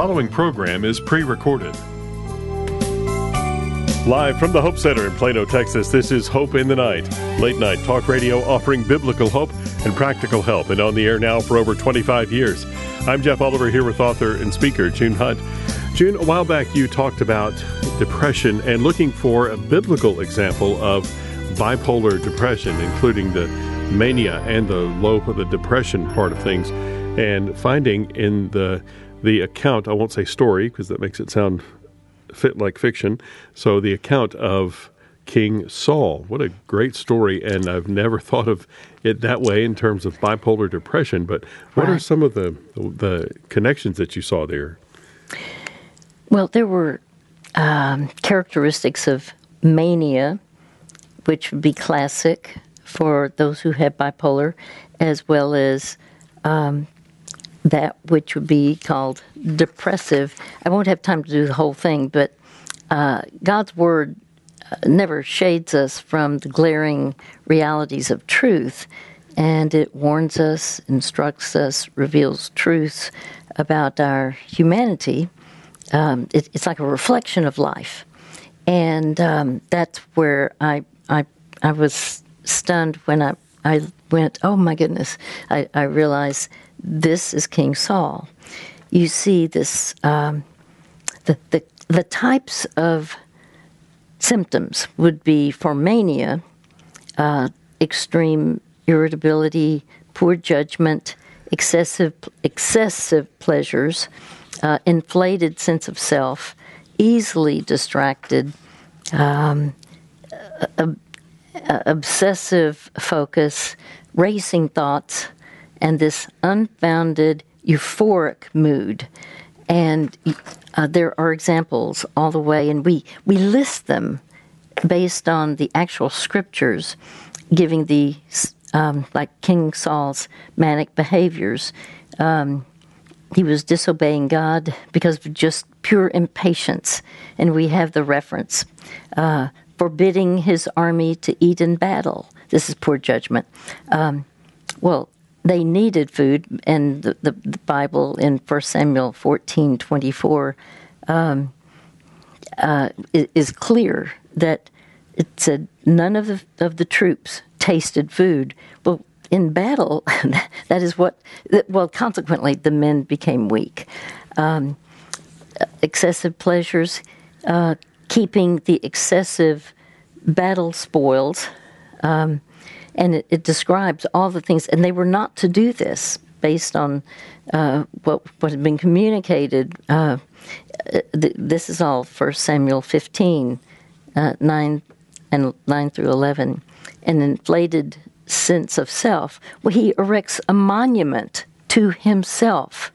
following program is pre recorded. Live from the Hope Center in Plano, Texas, this is Hope in the Night, late night talk radio offering biblical hope and practical help, and on the air now for over 25 years. I'm Jeff Oliver here with author and speaker June Hunt. June, a while back you talked about depression and looking for a biblical example of bipolar depression, including the mania and the low the depression part of things, and finding in the the account I won't say story because that makes it sound fit like fiction. So the account of King Saul. What a great story, and I've never thought of it that way in terms of bipolar depression. But what right. are some of the the connections that you saw there? Well, there were um, characteristics of mania, which would be classic for those who have bipolar, as well as um, that which would be called depressive. I won't have time to do the whole thing, but uh, God's Word uh, never shades us from the glaring realities of truth, and it warns us, instructs us, reveals truths about our humanity. Um, it, it's like a reflection of life, and um, that's where I, I I was stunned when I I went, oh my goodness! I, I realized this is King Saul. You see this um, the, the the types of symptoms would be for mania, uh, extreme irritability, poor judgment, excessive excessive pleasures, uh, inflated sense of self, easily distracted, um, obsessive focus, racing thoughts, and this unfounded euphoric mood. And uh, there are examples all the way, and we, we list them based on the actual scriptures, giving the, um, like King Saul's manic behaviors. Um, he was disobeying God because of just pure impatience. And we have the reference uh, forbidding his army to eat in battle. This is poor judgment. Um, well, they needed food, and the, the, the Bible in 1 Samuel 14 24 um, uh, is clear that it said none of the, of the troops tasted food. Well, in battle, that is what, well, consequently, the men became weak. Um, excessive pleasures, uh, keeping the excessive battle spoils. Um, and it, it, describes all the things, and they were not to do this based on uh, what what had been communicated. Uh, th- this is all First Samuel fifteen, uh, nine and nine through eleven, an inflated sense of self. Well, he erects a monument to himself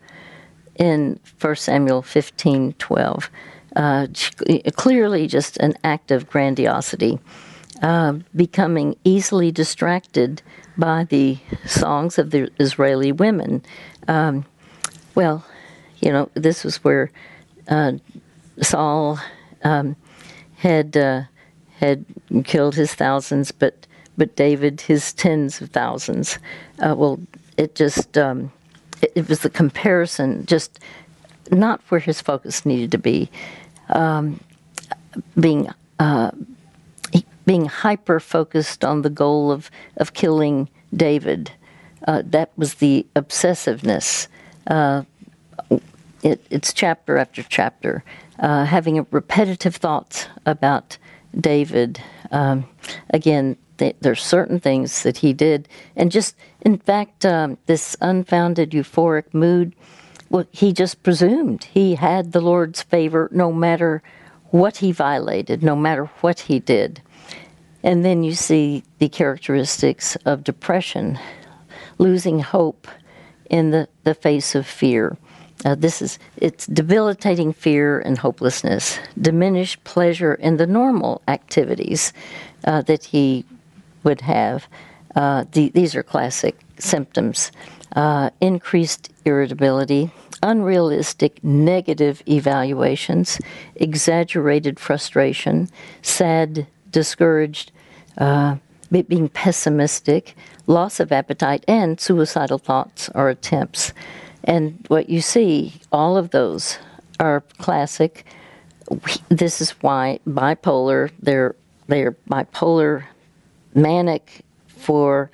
in First Samuel fifteen twelve. Uh, clearly, just an act of grandiosity uh, becoming easily distracted by the songs of the Israeli women. Um, well, you know, this was where uh, Saul um, had uh, had killed his thousands, but but David his tens of thousands. Uh, well, it just um, it, it, was the comparison, just not where his focus needed to be. Um, being uh, being hyper focused on the goal of, of killing David. Uh, that was the obsessiveness. Uh, it, it's chapter after chapter, uh, having repetitive thoughts about David. Um, again, th- there's certain things that he did, and just in fact, um, this unfounded euphoric mood. Well, he just presumed he had the Lord's favor no matter what he violated, no matter what he did. And then you see the characteristics of depression, losing hope in the, the face of fear. Uh, this is it's debilitating fear and hopelessness, diminished pleasure in the normal activities uh, that he would have. Uh, the, these are classic symptoms. Uh, increased irritability, unrealistic negative evaluations, exaggerated frustration, sad, discouraged, uh, being pessimistic, loss of appetite, and suicidal thoughts or attempts. And what you see, all of those are classic. This is why bipolar. They're they're bipolar, manic for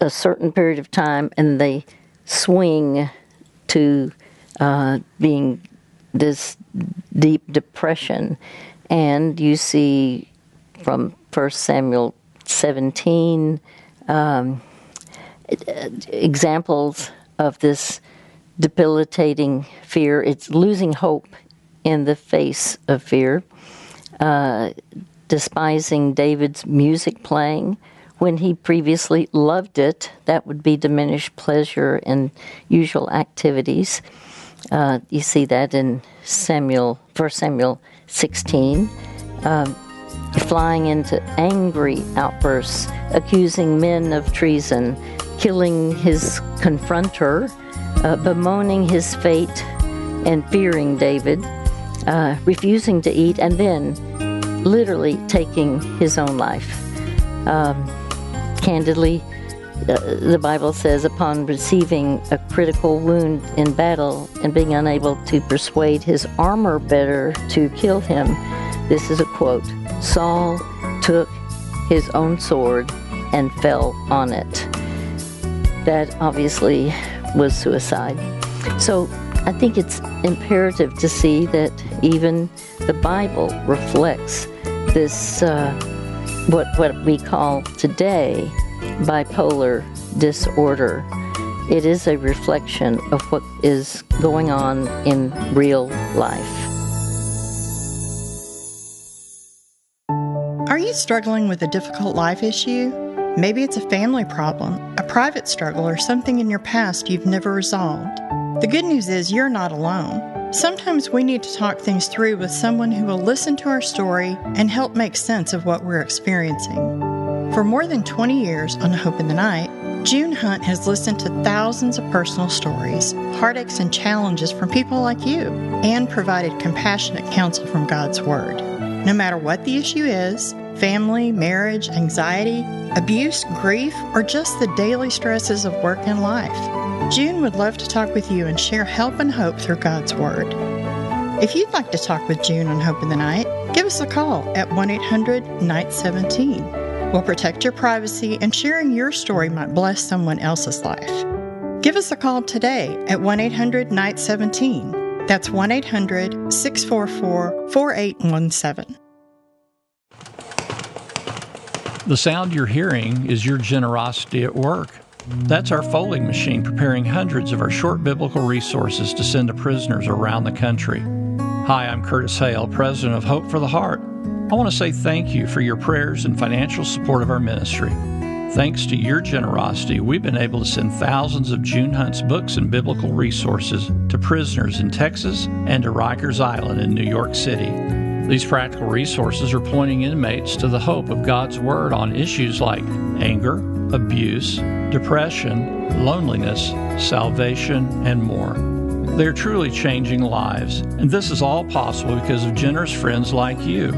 a certain period of time, and they swing to uh, being this deep depression. And you see from First Samuel 17 um, examples of this debilitating fear. It's losing hope in the face of fear, uh, despising David's music playing when he previously loved it. That would be diminished pleasure in usual activities. Uh, you see that in Samuel, 1 Samuel 16. Um, flying into angry outbursts, accusing men of treason, killing his confronter, uh, bemoaning his fate, and fearing David, uh, refusing to eat, and then literally taking his own life. Um, candidly, uh, the Bible says, upon receiving a critical wound in battle and being unable to persuade his armor bearer to kill him, this is a quote Saul took his own sword and fell on it. That obviously was suicide. So I think it's imperative to see that even the Bible reflects this, uh, what, what we call today bipolar disorder. It is a reflection of what is going on in real life. Are you struggling with a difficult life issue? Maybe it's a family problem, a private struggle, or something in your past you've never resolved. The good news is you're not alone. Sometimes we need to talk things through with someone who will listen to our story and help make sense of what we're experiencing. For more than 20 years on Hope in the Night, June Hunt has listened to thousands of personal stories, heartaches, and challenges from people like you, and provided compassionate counsel from God's Word. No matter what the issue is family, marriage, anxiety, abuse, grief, or just the daily stresses of work and life June would love to talk with you and share help and hope through God's Word. If you'd like to talk with June on Hope in the Night, give us a call at 1 800 Night 17 We'll protect your privacy, and sharing your story might bless someone else's life. Give us a call today at 1 800 Night 17. That's 1 800 644 4817. The sound you're hearing is your generosity at work. That's our folding machine preparing hundreds of our short biblical resources to send to prisoners around the country. Hi, I'm Curtis Hale, president of Hope for the Heart. I want to say thank you for your prayers and financial support of our ministry. Thanks to your generosity, we've been able to send thousands of June Hunt's books and biblical resources to prisoners in Texas and to Rikers Island in New York City. These practical resources are pointing inmates to the hope of God's Word on issues like anger, abuse, depression, loneliness, salvation, and more. They're truly changing lives, and this is all possible because of generous friends like you.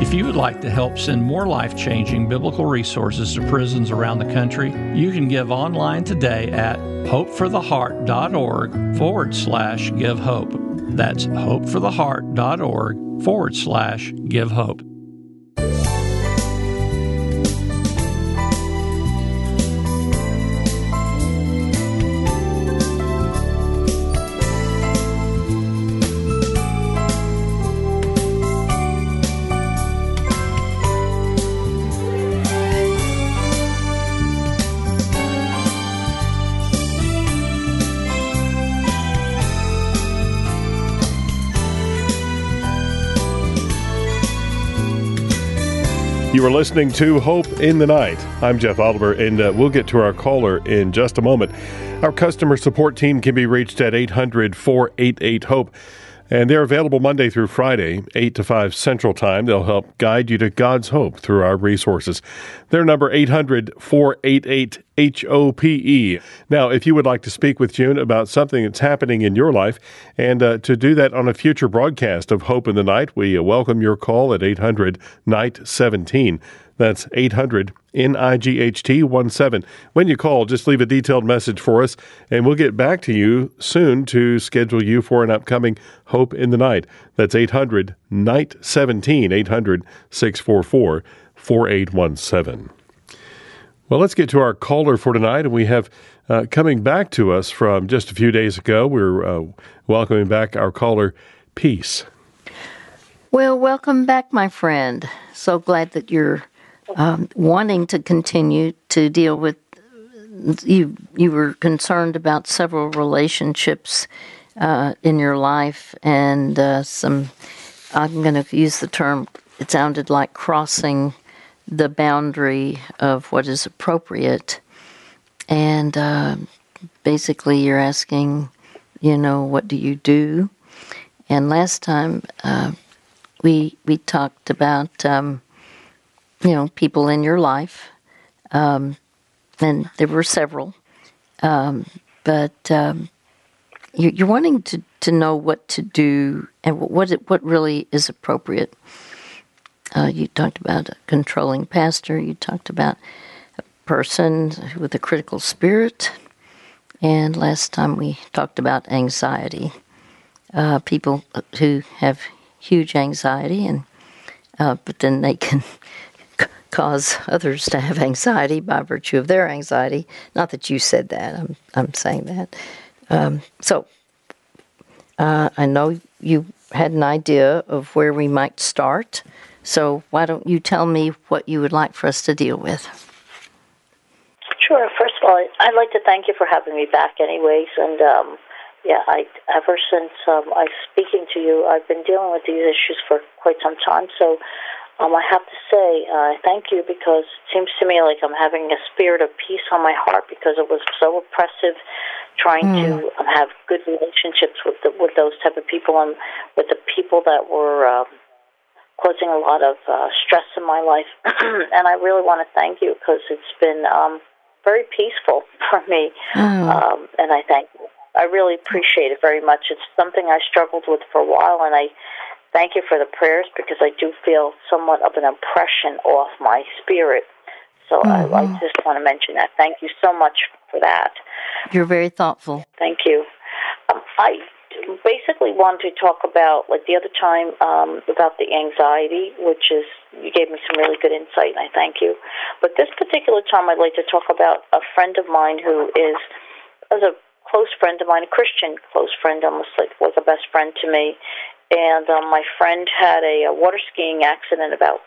If you would like to help send more life changing biblical resources to prisons around the country, you can give online today at hopefortheheart.org forward slash give hope. That's hopefortheheart.org forward slash give hope. You are listening to Hope in the Night. I'm Jeff Oliver, and uh, we'll get to our caller in just a moment. Our customer support team can be reached at 800 488 HOPE, and they're available Monday through Friday, 8 to 5 Central Time. They'll help guide you to God's hope through our resources. Their number 800 488 H O P E. Now, if you would like to speak with June about something that's happening in your life and uh, to do that on a future broadcast of Hope in the Night, we uh, welcome your call at 800 Night 17. That's 800 NIGHT 17. When you call, just leave a detailed message for us, and we'll get back to you soon to schedule you for an upcoming Hope in the Night. That's 800 Night 17, 800 644 4817. Well, let's get to our caller for tonight. And we have uh, coming back to us from just a few days ago, we're uh, welcoming back our caller, Peace. Well, welcome back, my friend. So glad that you're um, wanting to continue to deal with. You you were concerned about several relationships uh, in your life and uh, some. I'm going to use the term. It sounded like crossing the boundary of what is appropriate. And uh, basically, you're asking, you know, what do you do? And last time uh, we we talked about, um, you know, people in your life, um, and there were several, um, but um, you're wanting to, to know what to do and what what really is appropriate. Uh, you talked about a controlling pastor. You talked about a person with a critical spirit. And last time we talked about anxiety. Uh, people who have huge anxiety, and uh, but then they can cause others to have anxiety by virtue of their anxiety. Not that you said that. I'm I'm saying that. Um, so uh, I know you had an idea of where we might start. So, why don't you tell me what you would like for us to deal with? Sure. First of all, I'd like to thank you for having me back, anyways. And um, yeah, I ever since um, I speaking to you, I've been dealing with these issues for quite some time. So, um, I have to say uh, thank you because it seems to me like I'm having a spirit of peace on my heart because it was so oppressive trying mm. to um, have good relationships with the, with those type of people and with the people that were. Um, causing a lot of uh, stress in my life. and I really want to thank you because it's been um, very peaceful for me. Mm. Um, and I thank you. I really appreciate it very much. It's something I struggled with for a while, and I thank you for the prayers because I do feel somewhat of an oppression off my spirit. So mm-hmm. I, I just want to mention that. Thank you so much for that. You're very thoughtful. Thank you. Um, I basically wanted to talk about, like the other time, um, about the anxiety, which is, you gave me some really good insight, and I thank you. But this particular time, I'd like to talk about a friend of mine who is, as a close friend of mine, a Christian close friend, almost like was a best friend to me. And um, my friend had a, a water skiing accident about,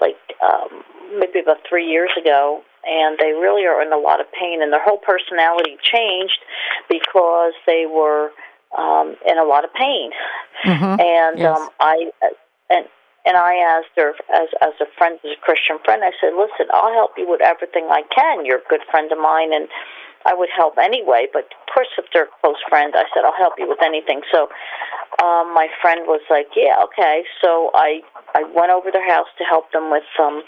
like, um, maybe about three years ago, and they really are in a lot of pain, and their whole personality changed because they were um, in a lot of pain. Mm-hmm. And yes. um, I and and I asked her as as a friend, as a Christian friend, I said, "Listen, I'll help you with everything I can. You're a good friend of mine, and I would help anyway. But of course, if they're a close friend, I said I'll help you with anything." So um, my friend was like, "Yeah, okay." So I I went over their house to help them with some. um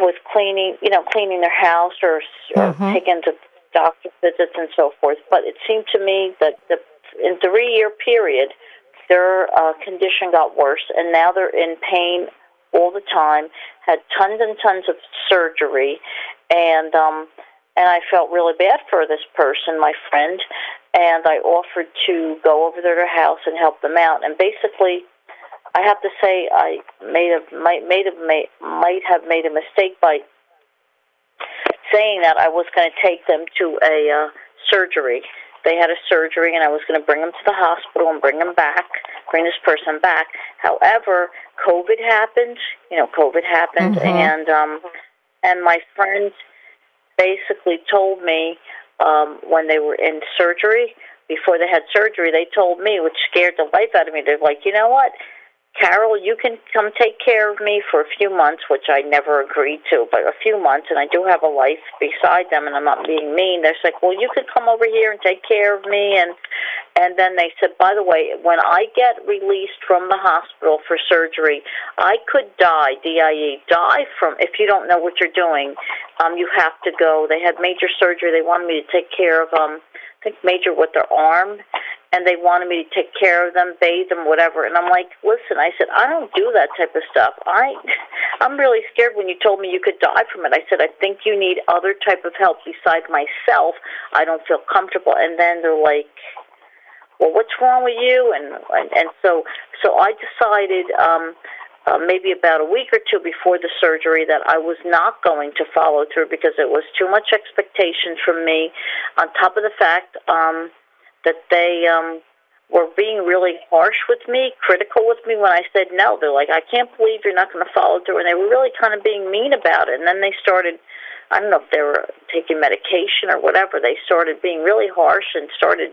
with cleaning, you know, cleaning their house or, or mm-hmm. taking to doctor visits and so forth. But it seemed to me that the, in three year period, their uh, condition got worse, and now they're in pain all the time. Had tons and tons of surgery, and um, and I felt really bad for this person, my friend, and I offered to go over to their house and help them out. And basically, I have to say I made a might made a, may, might have made a mistake by saying that I was going to take them to a uh, surgery. They had a surgery, and I was going to bring them to the hospital and bring them back, bring this person back. However, COVID happened. You know, COVID happened, mm-hmm. and um, and my friend basically told me um, when they were in surgery, before they had surgery, they told me, which scared the life out of me. They're like, you know what? Carol, you can come take care of me for a few months, which I never agreed to, but a few months, and I do have a life beside them, and I'm not being mean. They're like, well, you could come over here and take care of me, and and then they said, by the way, when I get released from the hospital for surgery, I could die, D-I-E, die from, if you don't know what you're doing, um, you have to go. They had major surgery. They wanted me to take care of, um, I think major with their arm, and they wanted me to take care of them, bathe them, whatever. And I'm like, listen, I said, I don't do that type of stuff. I, I'm really scared when you told me you could die from it. I said, I think you need other type of help besides myself. I don't feel comfortable. And then they're like, well, what's wrong with you? And and, and so so I decided. um uh, maybe about a week or two before the surgery that I was not going to follow through because it was too much expectation from me. On top of the fact um, that they um, were being really harsh with me, critical with me when I said no. They're like, I can't believe you're not going to follow through. And they were really kind of being mean about it. And then they started, I don't know if they were taking medication or whatever, they started being really harsh and started,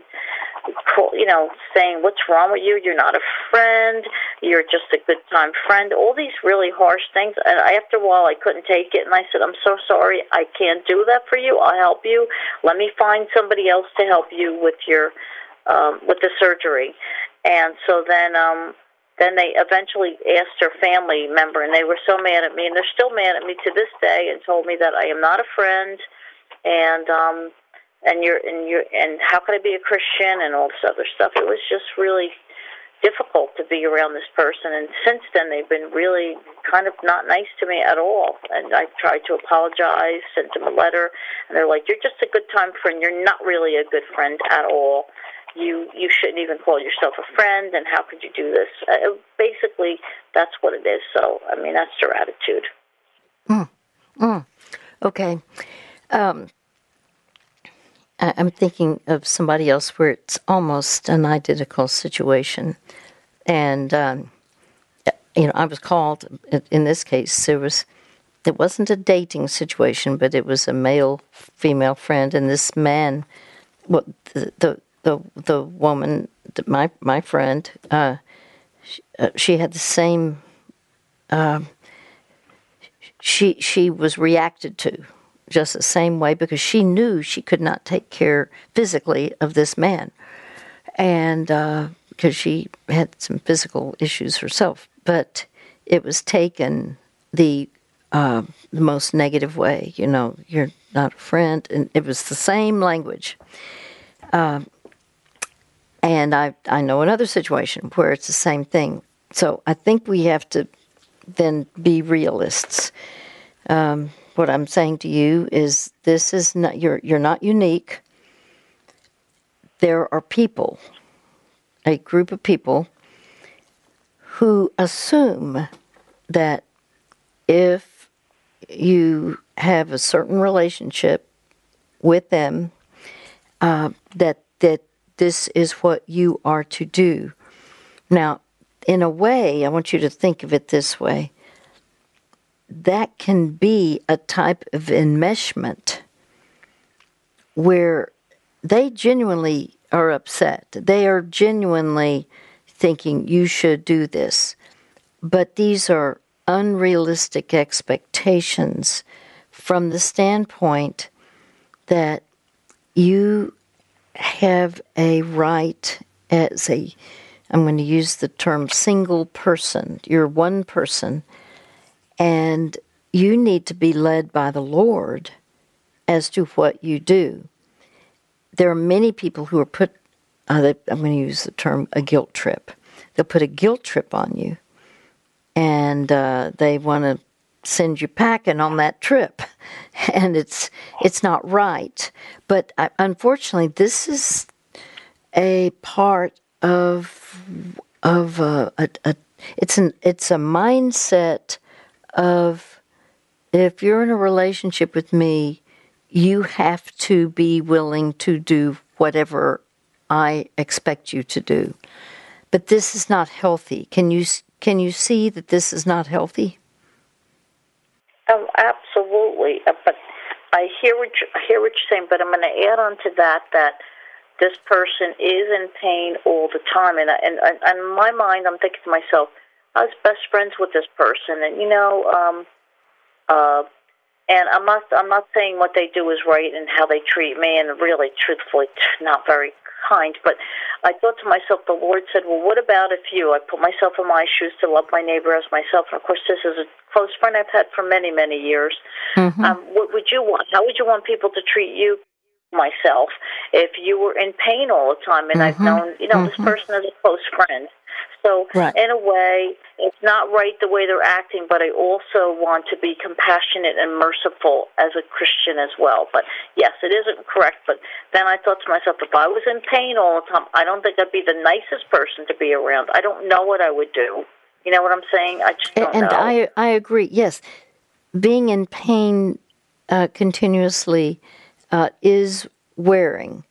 you know, saying, What's wrong with you? You're not a friend. You're just a good time friend. All these really harsh things. And after a while, I couldn't take it. And I said, I'm so sorry. I can't do that for you. I'll help you. Let me find somebody else to help you with your um, with the surgery. And so then, um, then they eventually asked her family member, and they were so mad at me, and they're still mad at me to this day, and told me that I am not a friend, and um, and you're and you're and how could I be a Christian and all this other stuff. It was just really difficult to be around this person and since then they've been really kind of not nice to me at all and I tried to apologize sent them a letter and they're like you're just a good time friend you're not really a good friend at all you you shouldn't even call yourself a friend and how could you do this? Uh, basically that's what it is. So i mean that's their attitude. Mm. Mm. okay. Um, I, i'm thinking of somebody else where it's almost an identical situation. And um, you know i was called in this case there was it wasn't a dating situation but it was a male female friend and this man well the, the the the woman, my my friend, uh, she, uh, she, had the same. Uh, she she was reacted to just the same way because she knew she could not take care physically of this man, and because uh, she had some physical issues herself, but it was taken the uh, the most negative way. You know, you're not a friend, and it was the same language. Uh, and I, I know another situation where it's the same thing. So I think we have to then be realists. Um, what I'm saying to you is this is not you're you're not unique. There are people, a group of people who assume that if you have a certain relationship with them, uh, that that this is what you are to do. Now, in a way, I want you to think of it this way that can be a type of enmeshment where they genuinely are upset. They are genuinely thinking you should do this. But these are unrealistic expectations from the standpoint that you have a right as a, I'm going to use the term single person. You're one person, and you need to be led by the Lord as to what you do. There are many people who are put, uh, I'm going to use the term a guilt trip. They'll put a guilt trip on you, and uh, they want to send you packing on that trip, and it's it's not right. But unfortunately, this is a part of of a, a, a it's an it's a mindset of if you're in a relationship with me, you have to be willing to do whatever I expect you to do. But this is not healthy. Can you can you see that this is not healthy? Um, absolutely, uh, but I hear what you, I hear what you're saying. But I'm going to add on to that that this person is in pain all the time, and and and in my mind, I'm thinking to myself, I was best friends with this person, and you know, um, uh, and I'm not I'm not saying what they do is right and how they treat me, and really, truthfully, not very kind. But I thought to myself, the Lord said, "Well, what about if you?" I put myself in my shoes to love my neighbor as myself. And of course, this is a close friend I've had for many many years. Mm-hmm. Um, what would you want? How would you want people to treat you? Myself if you were in pain all the time and mm-hmm. I've known you know mm-hmm. this person is a close friend so, right. in a way, it's not right the way they're acting, but I also want to be compassionate and merciful as a Christian as well. But yes, it isn't correct. But then I thought to myself, if I was in pain all the time, I don't think I'd be the nicest person to be around. I don't know what I would do. You know what I'm saying? I just don't and know. I I agree. Yes, being in pain uh, continuously uh, is wearing,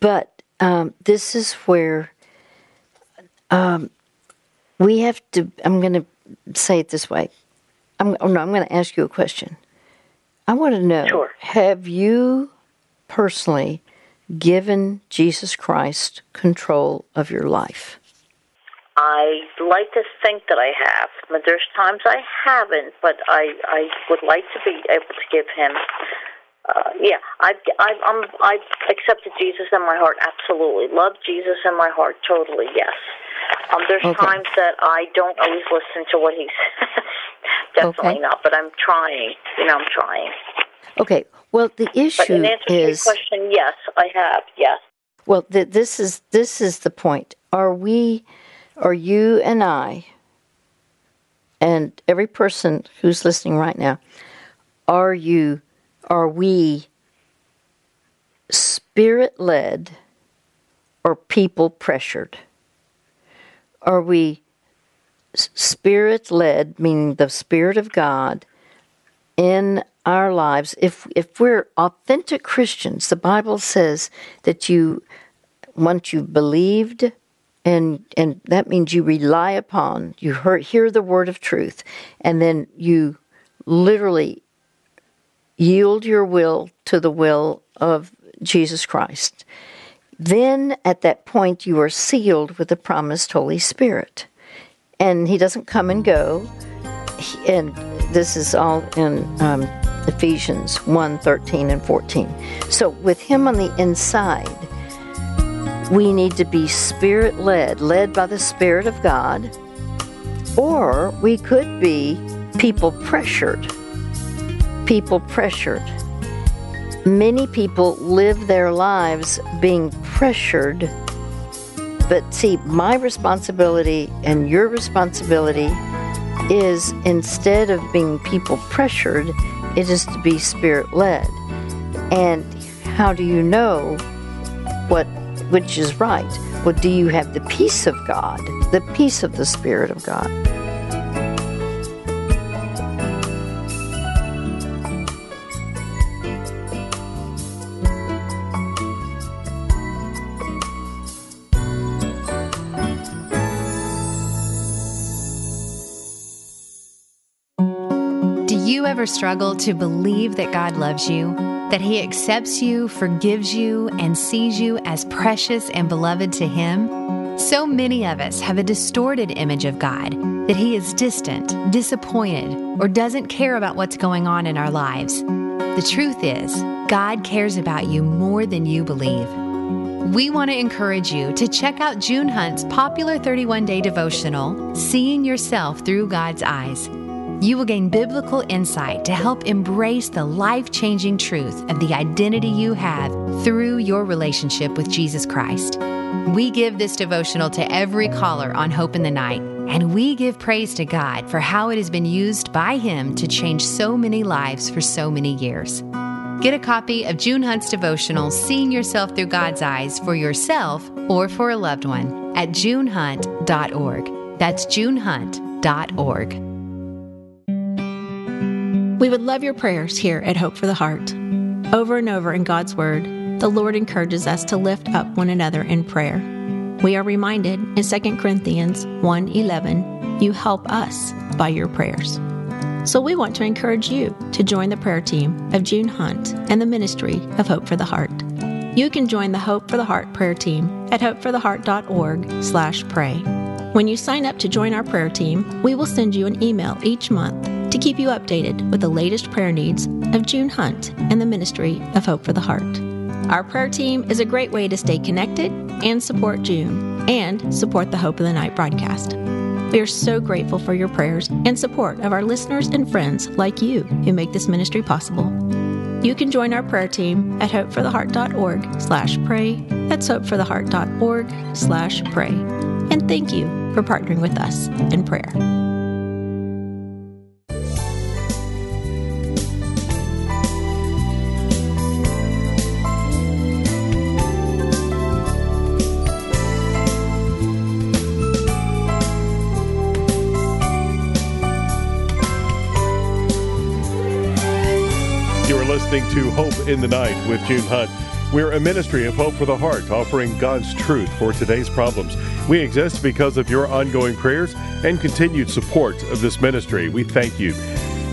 but um, this is where um, we have to. I'm going to say it this way. I'm, oh no, I'm going to ask you a question. I want to know: sure. Have you personally given Jesus Christ control of your life? I like to think that I have, but there's times I haven't. But I, I would like to be able to give Him. Uh, yeah, I've, I've, I'm, I've accepted Jesus in my heart. Absolutely, love Jesus in my heart. Totally, yes. Um, there's okay. times that I don't always listen to what he says. Definitely okay. not, but I'm trying. You know, I'm trying. Okay. Well, the issue but in answer is. To your question, yes, I have. Yes. Well, th- this is this is the point. Are we, are you and I, and every person who's listening right now, are you, are we spirit led or people pressured? are we spirit led, meaning the Spirit of God in our lives? If, if we're authentic Christians, the Bible says that you, once you've believed, and, and that means you rely upon, you hear, hear the word of truth, and then you literally yield your will to the will of Jesus Christ then at that point you are sealed with the promised Holy Spirit. And He doesn't come and go. And this is all in um, Ephesians 1 13 and 14. So with Him on the inside, we need to be spirit led, led by the Spirit of God, or we could be people pressured. People pressured many people live their lives being pressured. But see, my responsibility and your responsibility is instead of being people pressured, it is to be spirit led. And how do you know what which is right? Well, do you have the peace of God, the peace of the Spirit of God? Ever struggle to believe that God loves you, that He accepts you, forgives you, and sees you as precious and beloved to Him? So many of us have a distorted image of God that He is distant, disappointed, or doesn't care about what's going on in our lives. The truth is, God cares about you more than you believe. We want to encourage you to check out June Hunt's popular 31 day devotional, Seeing Yourself Through God's Eyes. You will gain biblical insight to help embrace the life changing truth of the identity you have through your relationship with Jesus Christ. We give this devotional to every caller on Hope in the Night, and we give praise to God for how it has been used by Him to change so many lives for so many years. Get a copy of June Hunt's devotional, Seeing Yourself Through God's Eyes, for yourself or for a loved one at junehunt.org. That's junehunt.org. We would love your prayers here at Hope for the Heart. Over and over in God's Word, the Lord encourages us to lift up one another in prayer. We are reminded in 2 Corinthians 1:11, you help us by your prayers. So we want to encourage you to join the prayer team of June Hunt and the ministry of Hope for the Heart. You can join the Hope for the Heart prayer team at hopefortheheart.org/pray. When you sign up to join our prayer team, we will send you an email each month to keep you updated with the latest prayer needs of June Hunt and the Ministry of Hope for the Heart. Our prayer team is a great way to stay connected and support June and support the Hope of the Night broadcast. We are so grateful for your prayers and support of our listeners and friends like you who make this ministry possible. You can join our prayer team at hopefortheheart.org slash pray. That's hopefortheheart.org slash pray. And thank you for partnering with us in prayer. Listening to Hope in the Night with June Hunt. We're a ministry of hope for the heart, offering God's truth for today's problems. We exist because of your ongoing prayers and continued support of this ministry. We thank you.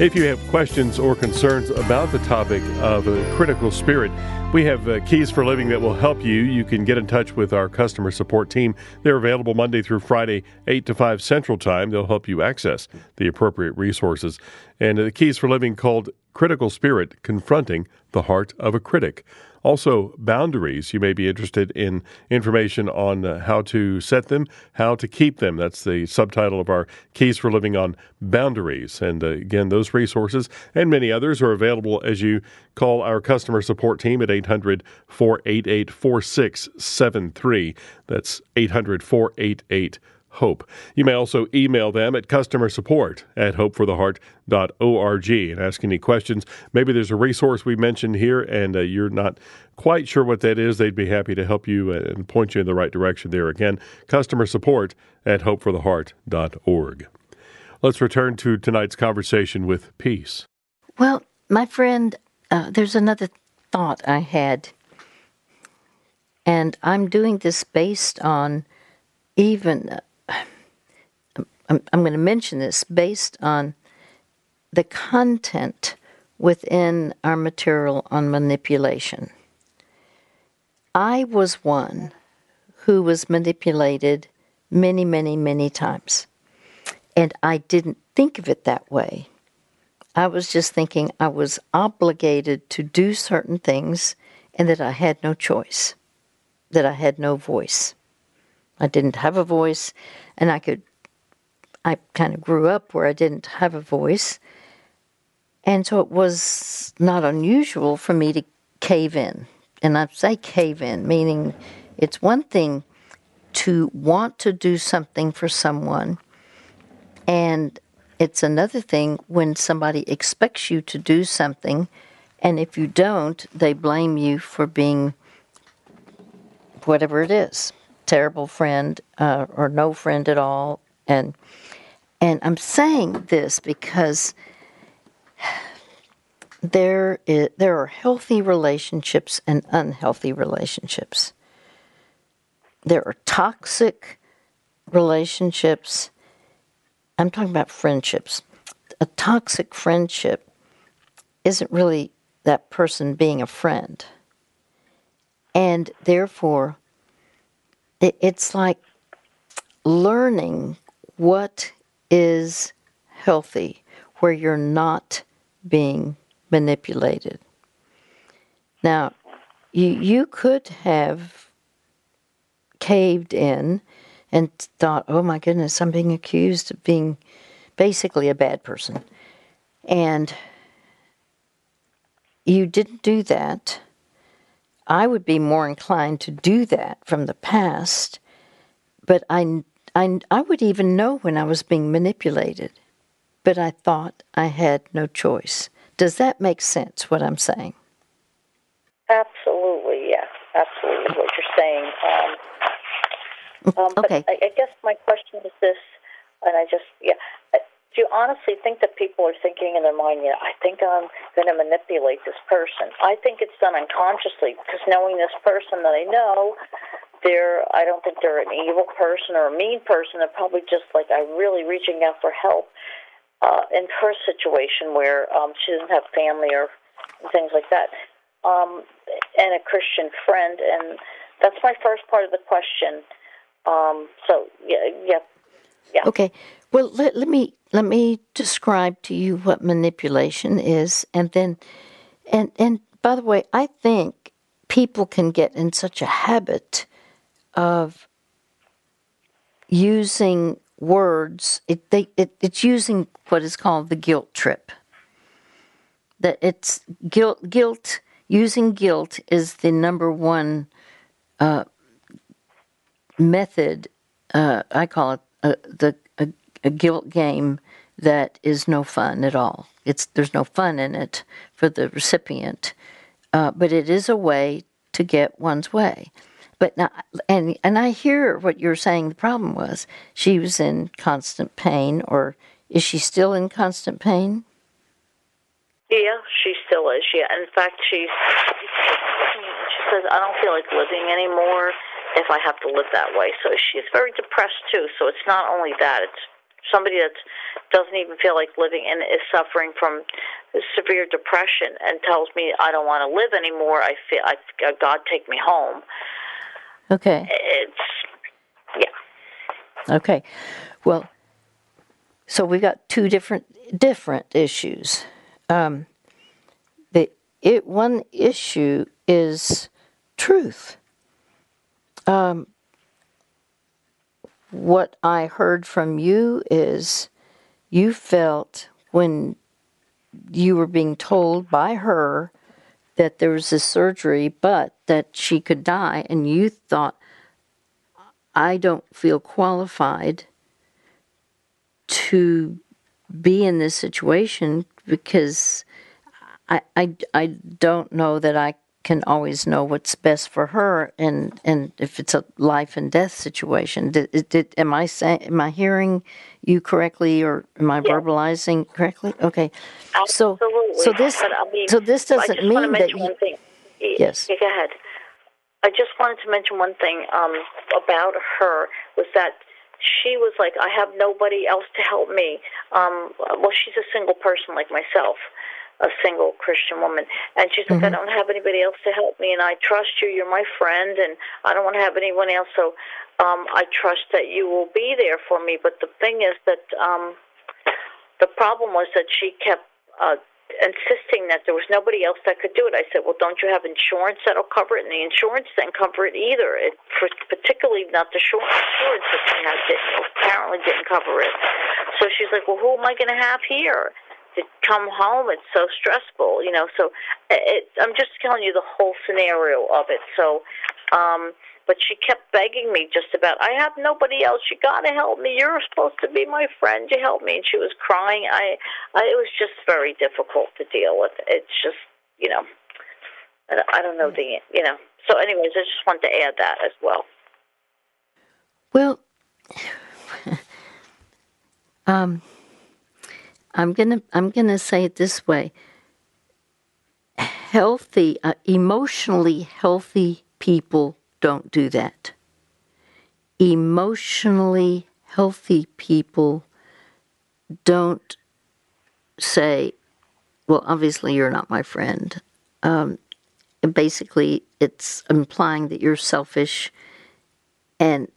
If you have questions or concerns about the topic of a critical spirit, we have uh, keys for living that will help you. You can get in touch with our customer support team. They're available Monday through Friday, 8 to 5 Central Time. They'll help you access the appropriate resources. And uh, the keys for living called Critical Spirit Confronting the Heart of a Critic. Also, boundaries. You may be interested in information on uh, how to set them, how to keep them. That's the subtitle of our Keys for Living on Boundaries. And uh, again, those resources and many others are available as you call our customer support team at 800 488 4673. That's 800 488 Hope. You may also email them at customer support at hopefortheheart.org and ask any questions. Maybe there's a resource we mentioned here and uh, you're not quite sure what that is. They'd be happy to help you uh, and point you in the right direction there. Again, customer support at hopefortheheart.org. Let's return to tonight's conversation with peace. Well, my friend, uh, there's another thought I had, and I'm doing this based on even I'm, I'm going to mention this based on the content within our material on manipulation. I was one who was manipulated many, many, many times. And I didn't think of it that way. I was just thinking I was obligated to do certain things and that I had no choice, that I had no voice. I didn't have a voice, and I could I kind of grew up where I didn't have a voice. And so it was not unusual for me to cave in. And I say cave in, meaning it's one thing to want to do something for someone, and it's another thing when somebody expects you to do something, and if you don't, they blame you for being whatever it is terrible friend uh, or no friend at all. And and I'm saying this because there is, there are healthy relationships and unhealthy relationships. There are toxic relationships. I'm talking about friendships. A toxic friendship isn't really that person being a friend. And therefore, it's like learning what is healthy, where you're not being manipulated. Now, you, you could have caved in and thought, oh my goodness, I'm being accused of being basically a bad person. And you didn't do that. I would be more inclined to do that from the past, but I I, I would even know when I was being manipulated, but I thought I had no choice. Does that make sense, what I'm saying? Absolutely, yeah. Absolutely, what you're saying. Um, um, okay. I, I, guess my question is this, and I just, yeah. Do you honestly think that people are thinking in their mind, yeah, I think I'm going to manipulate this person? I think it's done unconsciously because knowing this person that I know, they're I don't think they're an evil person or a mean person. They're probably just like I really reaching out for help. Uh, in her situation where um, she doesn't have family or things like that, um, and a Christian friend, and that's my first part of the question. Um, so yeah, yeah, Yeah. Okay. Well, let, let me let me describe to you what manipulation is, and then, and and by the way, I think people can get in such a habit of using words. It, they, it, it's using what is called the guilt trip. That it's guilt. Guilt using guilt is the number one uh, method. Uh, I call it uh, the a, a guilt game that is no fun at all. It's there's no fun in it for the recipient, uh, but it is a way to get one's way. But now, and and I hear what you're saying. The problem was she was in constant pain, or is she still in constant pain? Yeah, she still is. Yeah, in fact, she's she says I don't feel like living anymore if I have to live that way. So she's very depressed too. So it's not only that; it's somebody that doesn't even feel like living and is suffering from severe depression and tells me I don't want to live anymore. I feel I, God take me home. Okay. It's yeah. Okay. Well, so we got two different different issues. Um, the it one issue is truth. Um, what I heard from you is you felt when you were being told by her that there was a surgery, but that she could die, and you thought, I don't feel qualified to be in this situation because I, I, I don't know that I can always know what's best for her and, and if it's a life and death situation. Did, did, am I saying, am I hearing you correctly or am I yeah. verbalizing correctly? Okay. Absolutely. So, so this, I mean, so this doesn't mean that you, thing. Yes. Yeah, go ahead. I just wanted to mention one thing um, about her was that she was like, I have nobody else to help me. Um, well, she's a single person like myself a single Christian woman. And she's like, mm-hmm. I don't have anybody else to help me, and I trust you. You're my friend, and I don't want to have anyone else. So um, I trust that you will be there for me. But the thing is that um, the problem was that she kept uh, insisting that there was nobody else that could do it. I said, well, don't you have insurance that'll cover it? And the insurance didn't cover it either. It particularly not the short insurance that had didn't, apparently didn't cover it. So she's like, well, who am I going to have here? to come home it's so stressful you know so it, i'm just telling you the whole scenario of it so um but she kept begging me just about i have nobody else. You got to help me. You're supposed to be my friend. You help me. And she was crying. I i it was just very difficult to deal with. It's just you know i don't know the you know. So anyways i just wanted to add that as well. Well um I'm gonna I'm gonna say it this way. Healthy, uh, emotionally healthy people don't do that. Emotionally healthy people don't say, "Well, obviously you're not my friend." Um, basically, it's implying that you're selfish, and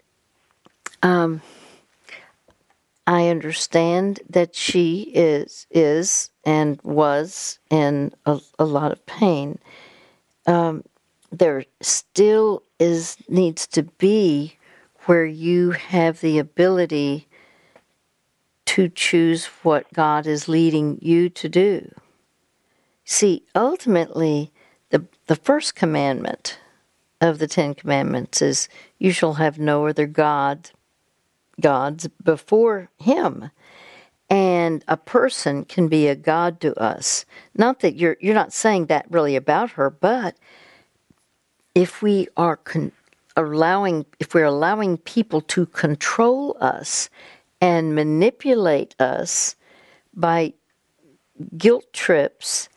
um, I understand that she is is and was in a, a lot of pain. Um, there still is needs to be where you have the ability to choose what God is leading you to do. See, ultimately, the the first commandment of the Ten Commandments is, "You shall have no other god gods before him and a person can be a god to us not that you're you're not saying that really about her but if we are con- allowing if we're allowing people to control us and manipulate us by guilt trips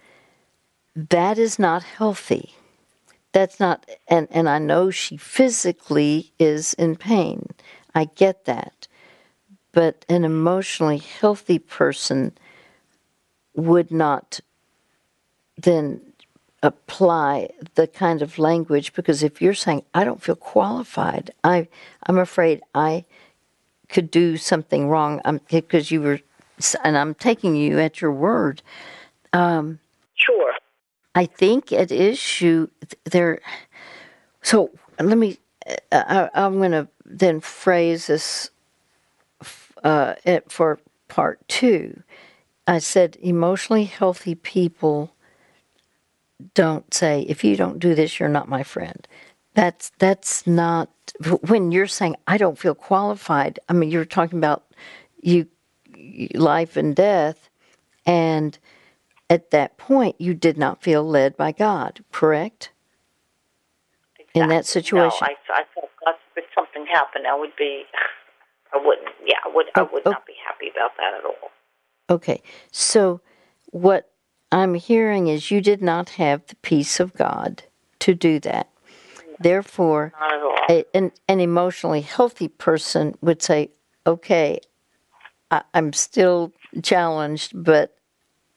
that is not healthy that's not and and I know she physically is in pain I get that. But an emotionally healthy person would not then apply the kind of language because if you're saying I don't feel qualified, I I'm afraid I could do something wrong because you were, and I'm taking you at your word. Um, sure. I think at issue there. So let me. Uh, I, am going to then phrase this uh, for part two. I said emotionally healthy people don't say if you don't do this you're not my friend. That's that's not when you're saying I don't feel qualified. I mean you're talking about you life and death and at that point you did not feel led by God, correct? Exactly. In that situation. No, I, I thought God if something happened I would be I wouldn't yeah, I would oh, I would oh. not be happy about that at all. Okay. So what I'm hearing is you did not have the peace of God to do that. Therefore, a, an, an emotionally healthy person would say, okay, I, I'm still challenged, but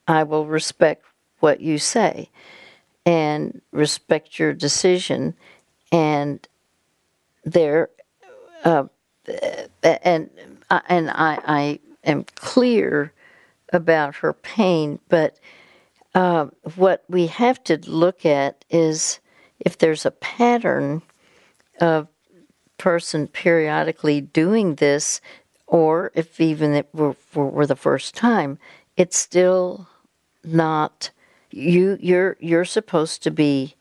I will respect what you say and respect your decision. And there, uh, and and I, I am clear about her pain, but uh, what we have to look at is if there's a pattern of person periodically doing this, or if even it were, were the first time, it's still not you. You're you're supposed to be,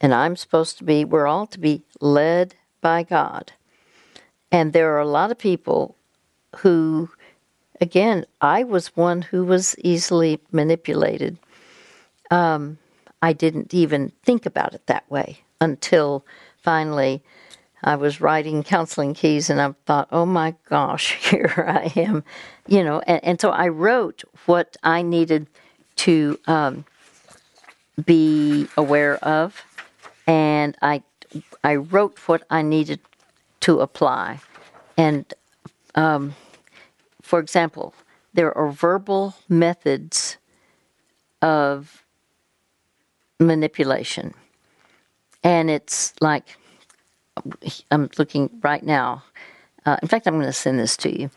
and I'm supposed to be. We're all to be led by God, and there are a lot of people who, again, I was one who was easily manipulated um, I didn't even think about it that way until finally I was writing counseling keys and I thought, oh my gosh, here I am. You know, and, and so I wrote what I needed to um, be aware of, and I, I wrote what I needed to apply. And um, for example, there are verbal methods of manipulation. And it's like, I'm looking right now. Uh, in fact, I'm going to send this to you.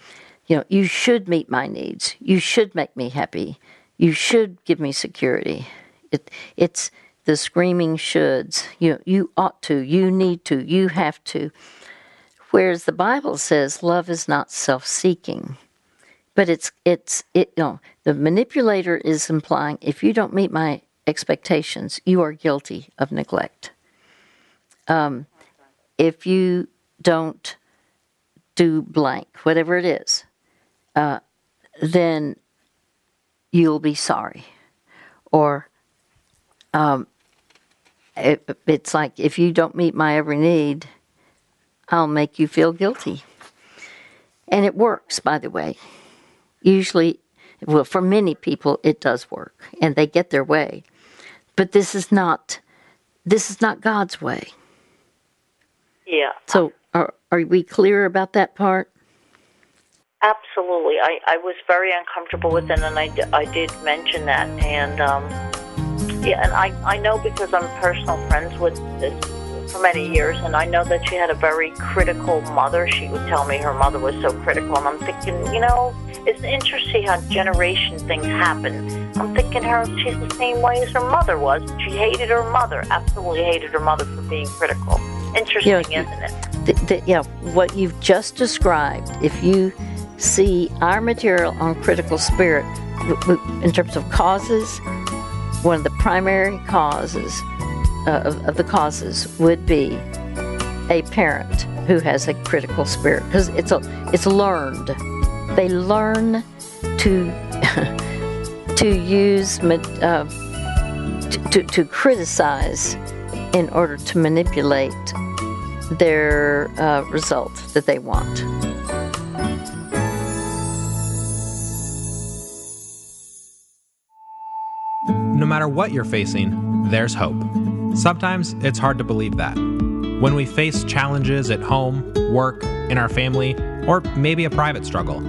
You know, you should meet my needs. You should make me happy. You should give me security. It, it's the screaming shoulds. You, you ought to. You need to. You have to. Whereas the Bible says love is not self-seeking, but it's it's it. You know, the manipulator is implying if you don't meet my expectations, you are guilty of neglect. Um, if you don't do blank, whatever it is, uh, then you'll be sorry. Or um, it, it's like if you don't meet my every need, I'll make you feel guilty. And it works, by the way. Usually, well, for many people, it does work, and they get their way. But this is not this is not God's way. Yeah. So are are we clear about that part? Absolutely. I, I was very uncomfortable with it, and I, I did mention that. And um, yeah, and I, I know because I'm personal friends with this for many years, and I know that she had a very critical mother. She would tell me her mother was so critical, and I'm thinking, you know, it's interesting how generation things happen. I'm thinking her she's the same way as her mother was. She hated her mother, absolutely hated her mother for being critical. Interesting, you know, isn't it? The, the, yeah, what you've just described, if you see our material on critical spirit in terms of causes, one of the primary causes of, of the causes would be a parent who has a critical spirit because it's a it's learned. They learn to to use uh, to, to criticize in order to manipulate their uh, result that they want. No matter what you're facing, there's hope. Sometimes it's hard to believe that. When we face challenges at home, work, in our family, or maybe a private struggle,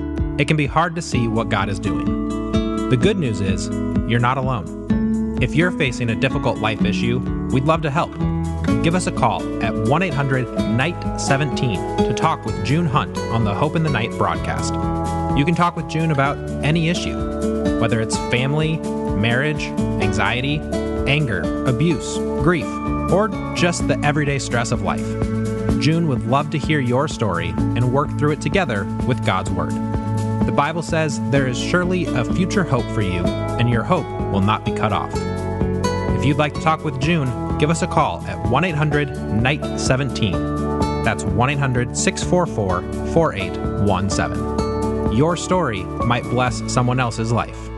it can be hard to see what God is doing. The good news is, you're not alone. If you're facing a difficult life issue, we'd love to help. give us a call at 1 800 Night 17 to talk with June Hunt on the Hope in the Night broadcast. You can talk with June about any issue, whether it's family, marriage, anxiety, anger, abuse, grief, or just the everyday stress of life. June would love to hear your story and work through it together with God's Word. The Bible says there is surely a future hope for you, and your hope will not be cut off. If you'd like to talk with June, give us a call at 1 800 Night 17. That's 1 800 644 4817. Your story might bless someone else's life.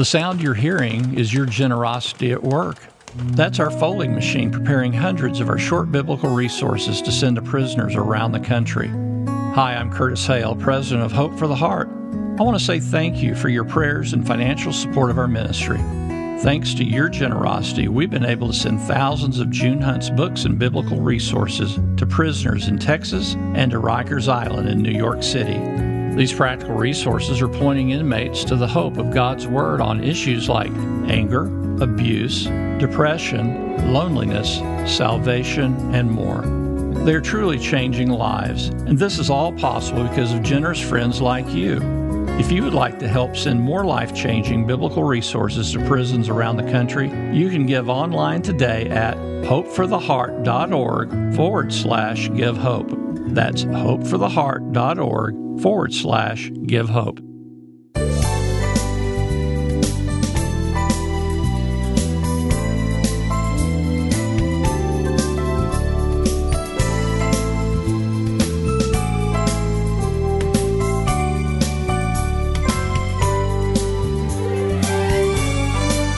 The sound you're hearing is your generosity at work. That's our folding machine preparing hundreds of our short biblical resources to send to prisoners around the country. Hi, I'm Curtis Hail, president of Hope for the Heart. I want to say thank you for your prayers and financial support of our ministry. Thanks to your generosity, we've been able to send thousands of June Hunt's books and biblical resources to prisoners in Texas and to Rikers Island in New York City. These practical resources are pointing inmates to the hope of God's Word on issues like anger, abuse, depression, loneliness, salvation, and more. They're truly changing lives, and this is all possible because of generous friends like you. If you would like to help send more life changing biblical resources to prisons around the country, you can give online today at hopefortheheart.org forward slash give hope. That's hopefortheheart.org forward slash give hope.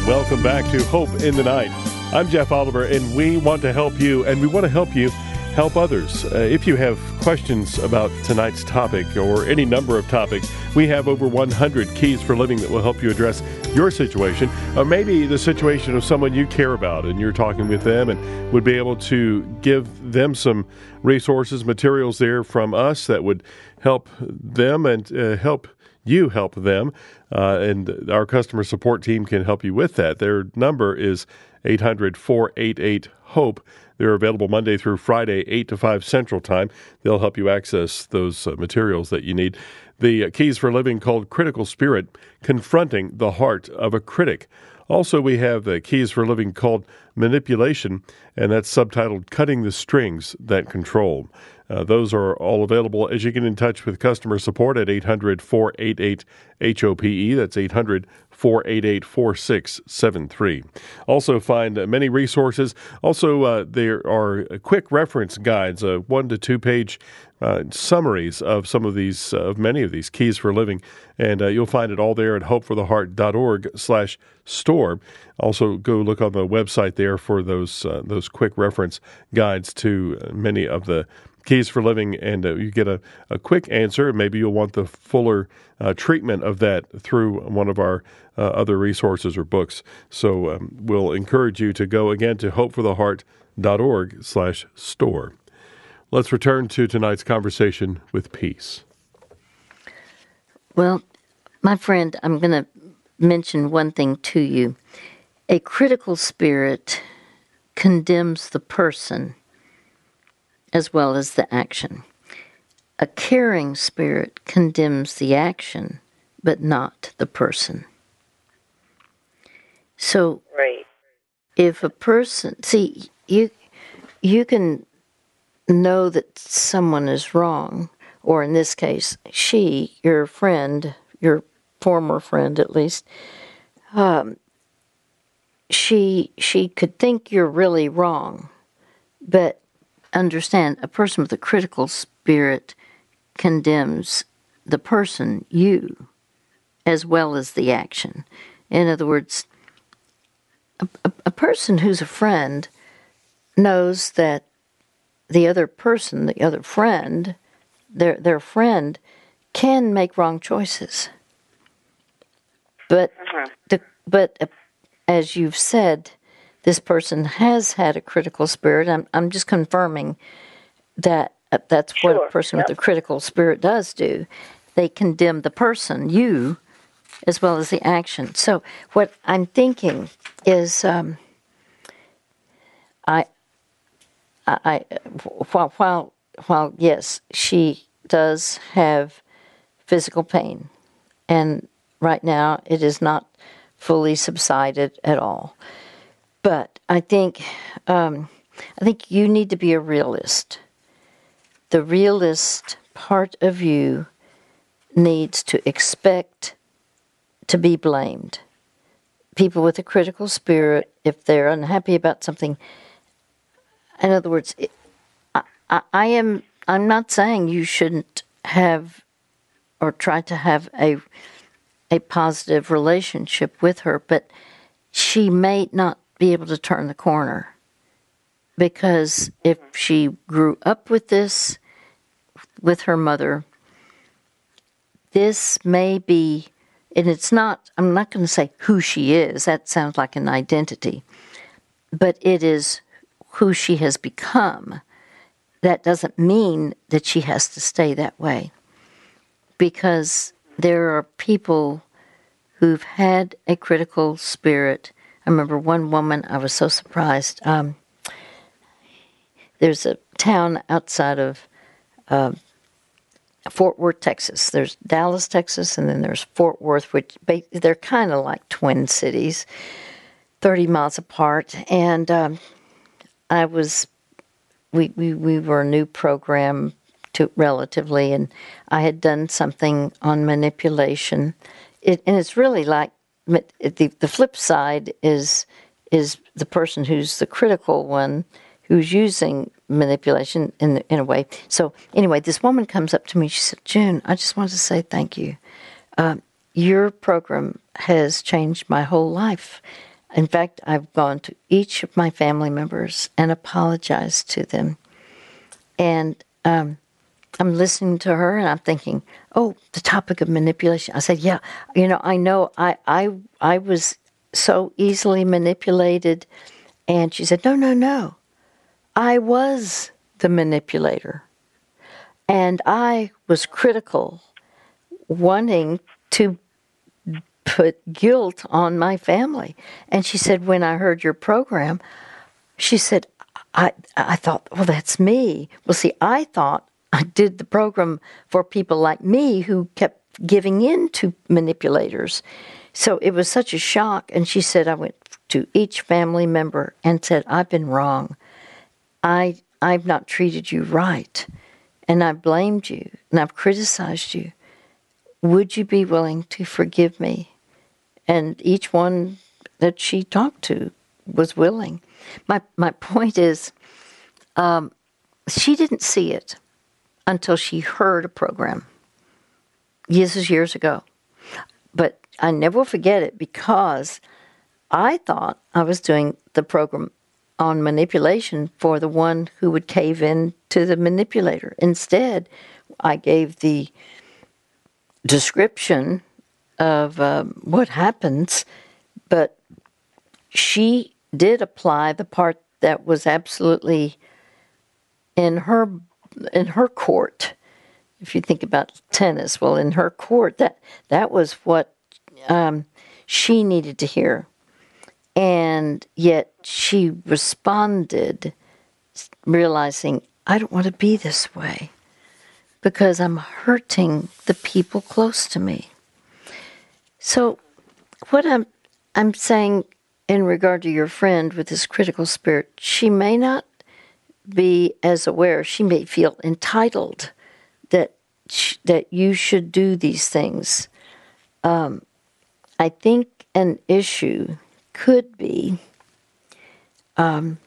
Welcome back to Hope in the Night. I'm Jeff Oliver, and we want to help you, and we want to help you help others. Uh, if you have questions about tonight's topic or any number of topics, we have over 100 keys for living that will help you address your situation, or maybe the situation of someone you care about, and you're talking with them and would be able to give them some resources, materials there from us that would help them and uh, help you help them. Uh, and our customer support team can help you with that. Their number is 800 488 HOPE. They're available Monday through Friday, 8 to 5 Central Time. They'll help you access those uh, materials that you need. The uh, Keys for Living called Critical Spirit Confronting the Heart of a Critic. Also, we have the Keys for Living called Manipulation, and that's subtitled Cutting the Strings That Control. Uh, those are all available as you get in touch with customer support at 800 488 HOPE. That's 800 488 4673. Also, find uh, many resources. Also, uh, there are quick reference guides, uh, one to two page uh, summaries of some of these, uh, of many of these keys for living, and uh, you'll find it all there at hopefortheheart.org/slash store. Also, go look on the website there for those those quick reference guides to many of the Keys for Living, and uh, you get a, a quick answer. Maybe you'll want the fuller uh, treatment of that through one of our uh, other resources or books. So um, we'll encourage you to go again to hopefortheheart.org slash store. Let's return to tonight's conversation with peace. Well, my friend, I'm going to mention one thing to you. A critical spirit condemns the person as well as the action. A caring spirit condemns the action, but not the person. So, right. if a person, see, you you can know that someone is wrong, or in this case, she, your friend, your former friend at least, um, she she could think you're really wrong, but understand a person with a critical spirit condemns the person, you, as well as the action. In other words, a, a, a person who's a friend knows that the other person, the other friend, their their friend, can make wrong choices. But uh-huh. the but uh, as you've said, this person has had a critical spirit. I'm, I'm just confirming that uh, that's sure. what a person yep. with a critical spirit does do. They condemn the person, you, as well as the action. So, what I'm thinking is um, I, I, while while while yes, she does have physical pain, and right now it is not fully subsided at all. But I think um, I think you need to be a realist. The realist part of you needs to expect to be blamed. People with a critical spirit, if they're unhappy about something, in other words, I, I, I am. I'm not saying you shouldn't have or try to have a a positive relationship with her, but she may not be able to turn the corner because if she grew up with this with her mother, this may be, and it's not, I'm not going to say who she is, that sounds like an identity, but it is who she has become. That doesn't mean that she has to stay that way because there are people who've had a critical spirit. I remember one woman, I was so surprised. Um, there's a town outside of uh, Fort Worth, Texas. There's Dallas, Texas, and then there's Fort Worth, which they're kind of like twin cities, 30 miles apart. And um, I was, we, we, we were a new program to relatively, and I had done something on manipulation. It, and it's really like the, the flip side is is the person who's the critical one who's using manipulation in in a way. So anyway, this woman comes up to me. She said, "June, I just wanted to say thank you. Uh, your program has changed my whole life. In fact, I've gone to each of my family members and apologized to them, and." Um, I'm listening to her and I'm thinking, oh, the topic of manipulation. I said, yeah, you know, I know I I I was so easily manipulated, and she said, no, no, no. I was the manipulator. And I was critical, wanting to put guilt on my family. And she said, when I heard your program, she said, I, I thought, well, that's me. Well, see, I thought I did the program for people like me who kept giving in to manipulators. So it was such a shock. And she said, I went to each family member and said, I've been wrong. I I've not treated you right and I've blamed you and I've criticized you. Would you be willing to forgive me? And each one that she talked to was willing. My my point is, um, she didn't see it until she heard a program. This is years ago, but I never will forget it because I thought I was doing the program on manipulation for the one who would cave in to the manipulator. Instead, I gave the description of um, what happens, but she did apply the part that was absolutely in her in her court. If you think about tennis, well, in her court, that that was what um, she needed to hear and yet she responded, realizing, I don't want to be this way because I'm hurting the people close to me. So, what I'm, I'm saying in regard to your friend with this critical spirit, she may not be as aware, she may feel entitled that, that you should do these things. Um, I think an issue could be um,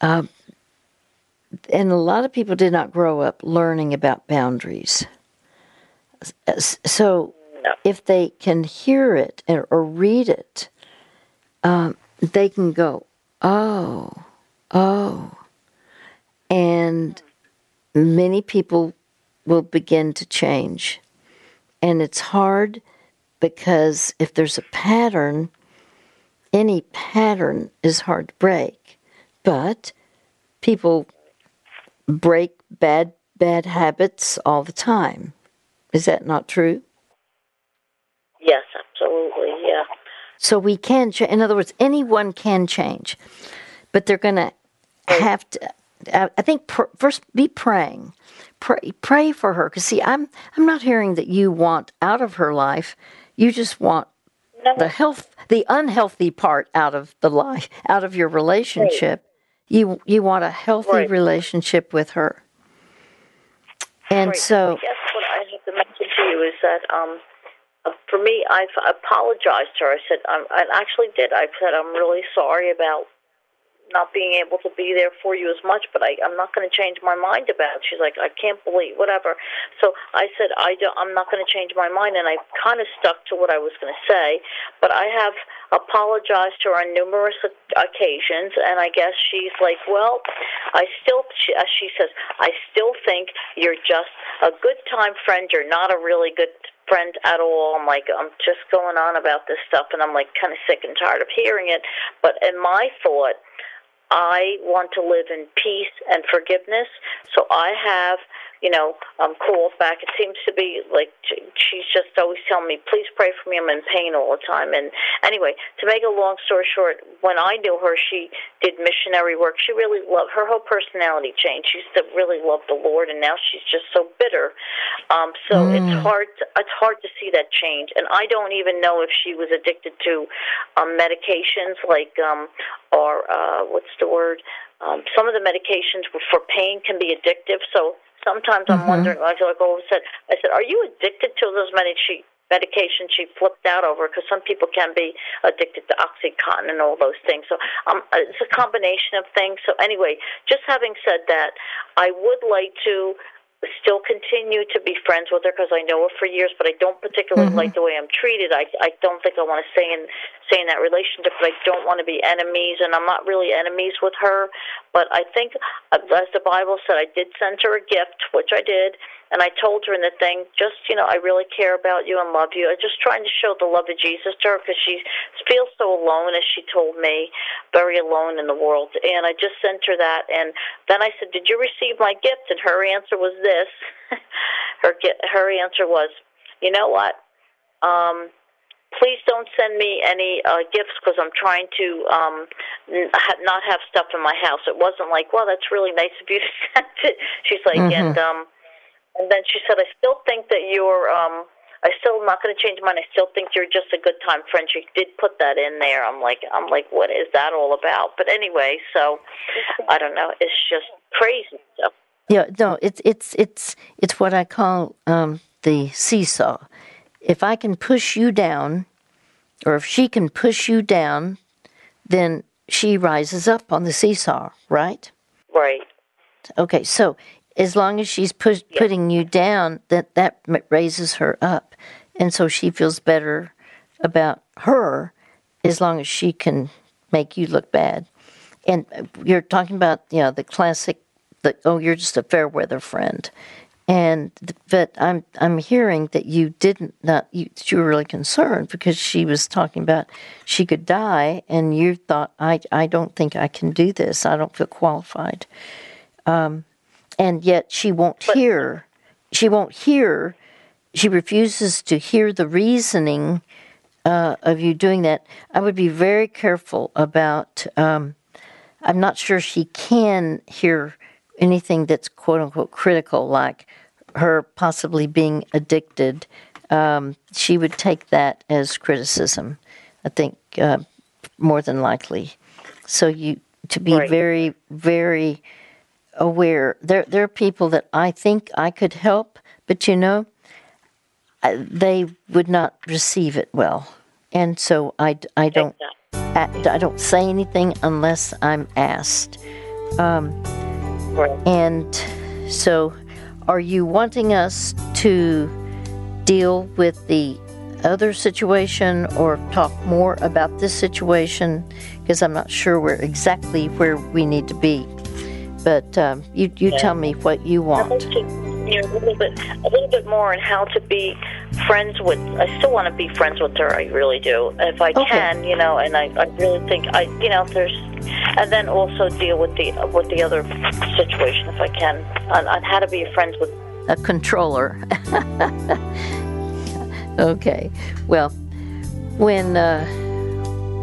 uh, and a lot of people did not grow up learning about boundaries. So if they can hear it or read it, um, they can go, oh, oh. And many people will begin to change. And it's hard because if there's a pattern, any pattern is hard to break. But people break bad bad habits all the time. Is that not true? Yes, absolutely. So we can, ch- in other words, anyone can change, but they're going to have to. I I think pr- first be praying, pray pray for her. Because see, I'm I'm not hearing that you want out of her life. You just want No. the health, the unhealthy part out of the life, out of your relationship. You you want a healthy Right. relationship with her. And Right. so, I guess what I have to mention to you is that um, uh, for me, I've apologized to her. I said, um, I actually did. I said, I'm really sorry about not being able to be there for you as much, but I, I'm not going to change my mind about it. She's like, I can't believe, whatever. So I said, I don't, I'm not going to change my mind, and I kind of stuck to what I was going to say. But I have apologized to her on numerous occasions, and I guess she's like, well, I still, she, she says, I still think you're just a good time friend. You're not a really good friend at all. I'm like, I'm just going on about this stuff, and I'm like kind of sick and tired of hearing it. But in my thought, I want to live in peace and forgiveness. So I have, you know, um, called back. It seems to be like she's just always telling me, please pray for me. I'm in pain all the time. And anyway, to make a long story short, when I knew her, she did missionary work. She really loved her whole personality changed. She used to really love the Lord, and now she's just so bitter. Um, so it's hard. To, it's hard to see that change. And I don't even know if she was addicted to um, medications like um, or uh, what's the word? Um, some of the medications for pain can be addictive. So sometimes I'm wondering. I feel Like, like I said, I said, "Are you addicted to those many she, medications?" She flipped out over because some people can be addicted to OxyContin and all those things. So um, it's a combination of things. So anyway, just having said that, I would like to still continue to be friends with her because I know her for years, but I don't particularly like the way I'm treated. I I don't think I want to stay in stay in that relationship, but I don't want to be enemies, and I'm not really enemies with her. But I think, uh, as the Bible said, I did send her a gift, which I did, and I told her in the thing, just you know, I really care about you and love you. I'm just trying to show the love of Jesus to her because she feels so alone, as she told me, very alone in the world. And I just sent her that, and then I said, "Did you receive my gift?" And her answer was this. her her answer was, "You know what? Um, please don't send me any uh, gifts because I'm trying to um, n- ha- not have stuff in my house." It wasn't like, "Well, that's really nice of you to send it." She's like, and um, and then she said, "I still think that you're." Um, I still am not going to change mine. I still think you're just a good time friend. She did put that in there. I'm like, I'm like, what is that all about? But anyway, so I don't know. It's just crazy stuff. Yeah, no, it's it's it's it's what I call um, the seesaw. If I can push you down, or if she can push you down, then she rises up on the seesaw, right? Right. Okay, so as long as she's push, putting you down, that that raises her up, and so she feels better about her as long as she can make you look bad. And uh, you're talking about you know the classic, the oh you're just a fair weather friend, and but I'm I'm hearing that you didn't not you, that you were really concerned because she was talking about she could die, and you thought I I don't think I can do this. I don't feel qualified. Um, and yet she won't hear she won't hear she refuses to hear the reasoning uh, of you doing that. I would be very careful about um, i'm not sure she can hear anything that's quote unquote critical like her possibly being addicted um, she would take that as criticism i think uh, more than likely so you to be Right. very very aware. There, there are people that I think I could help, but you know, they would not receive it well, and so I, I don't, I, I don't say anything unless I'm asked. Right. And so, are you wanting us to deal with the other situation or talk more about this situation? Because I'm not sure we're exactly where we need to be. But um, you, you tell me what you want. you know, a little bit, a little bit more on how to be friends with. I still want to be friends with her. I really do, if I Okay. can, you know. And I, I really think I, you know, there's, and then also deal with the with the other situation if I can, on, on how to be friends with. A controller. okay. Well, when uh,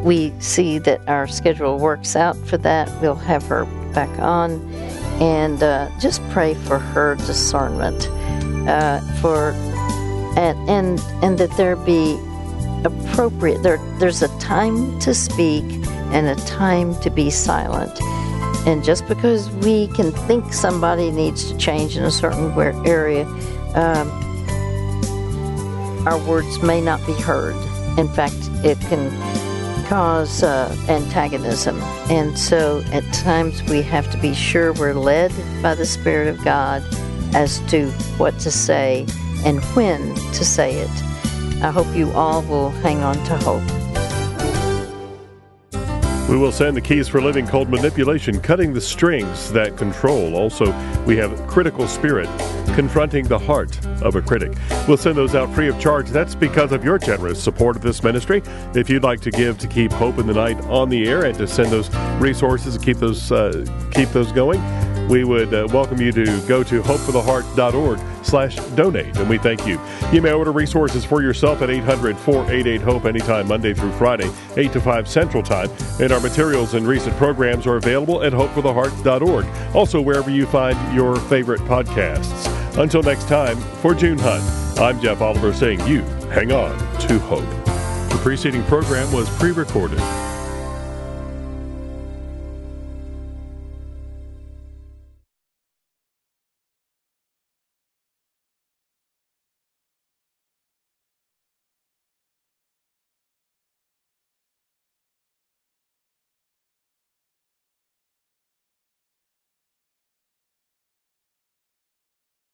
we see that our schedule works out for that, we'll have her back on and uh, just pray for her discernment uh, for and and and that there be appropriate there there's a time to speak and a time to be silent and just because we can think somebody needs to change in a certain area um, our words may not be heard in fact it can cause uh, antagonism. And so at times we have to be sure we're led by the Spirit of God as to what to say and when to say it. I hope you all will hang on to hope. We will send the keys for living called manipulation, cutting the strings that control. Also, we have critical spirit, confronting the heart of a critic. We'll send those out free of charge. That's because of your generous support of this ministry. If you'd like to give to keep Hope in the Night on the air and to send those resources and keep those uh, keep those going, we would uh, welcome you to go to hopefortheheart.org slash donate, and we thank you. You may order resources for yourself at 800-488-HOPE anytime Monday through Friday, 8 to 5 Central Time, and our materials and recent programs are available at hopefortheheart.org, also wherever you find your favorite podcasts. Until next time, for June Hunt, I'm Jeff Oliver saying you hang on to hope. The preceding program was pre-recorded.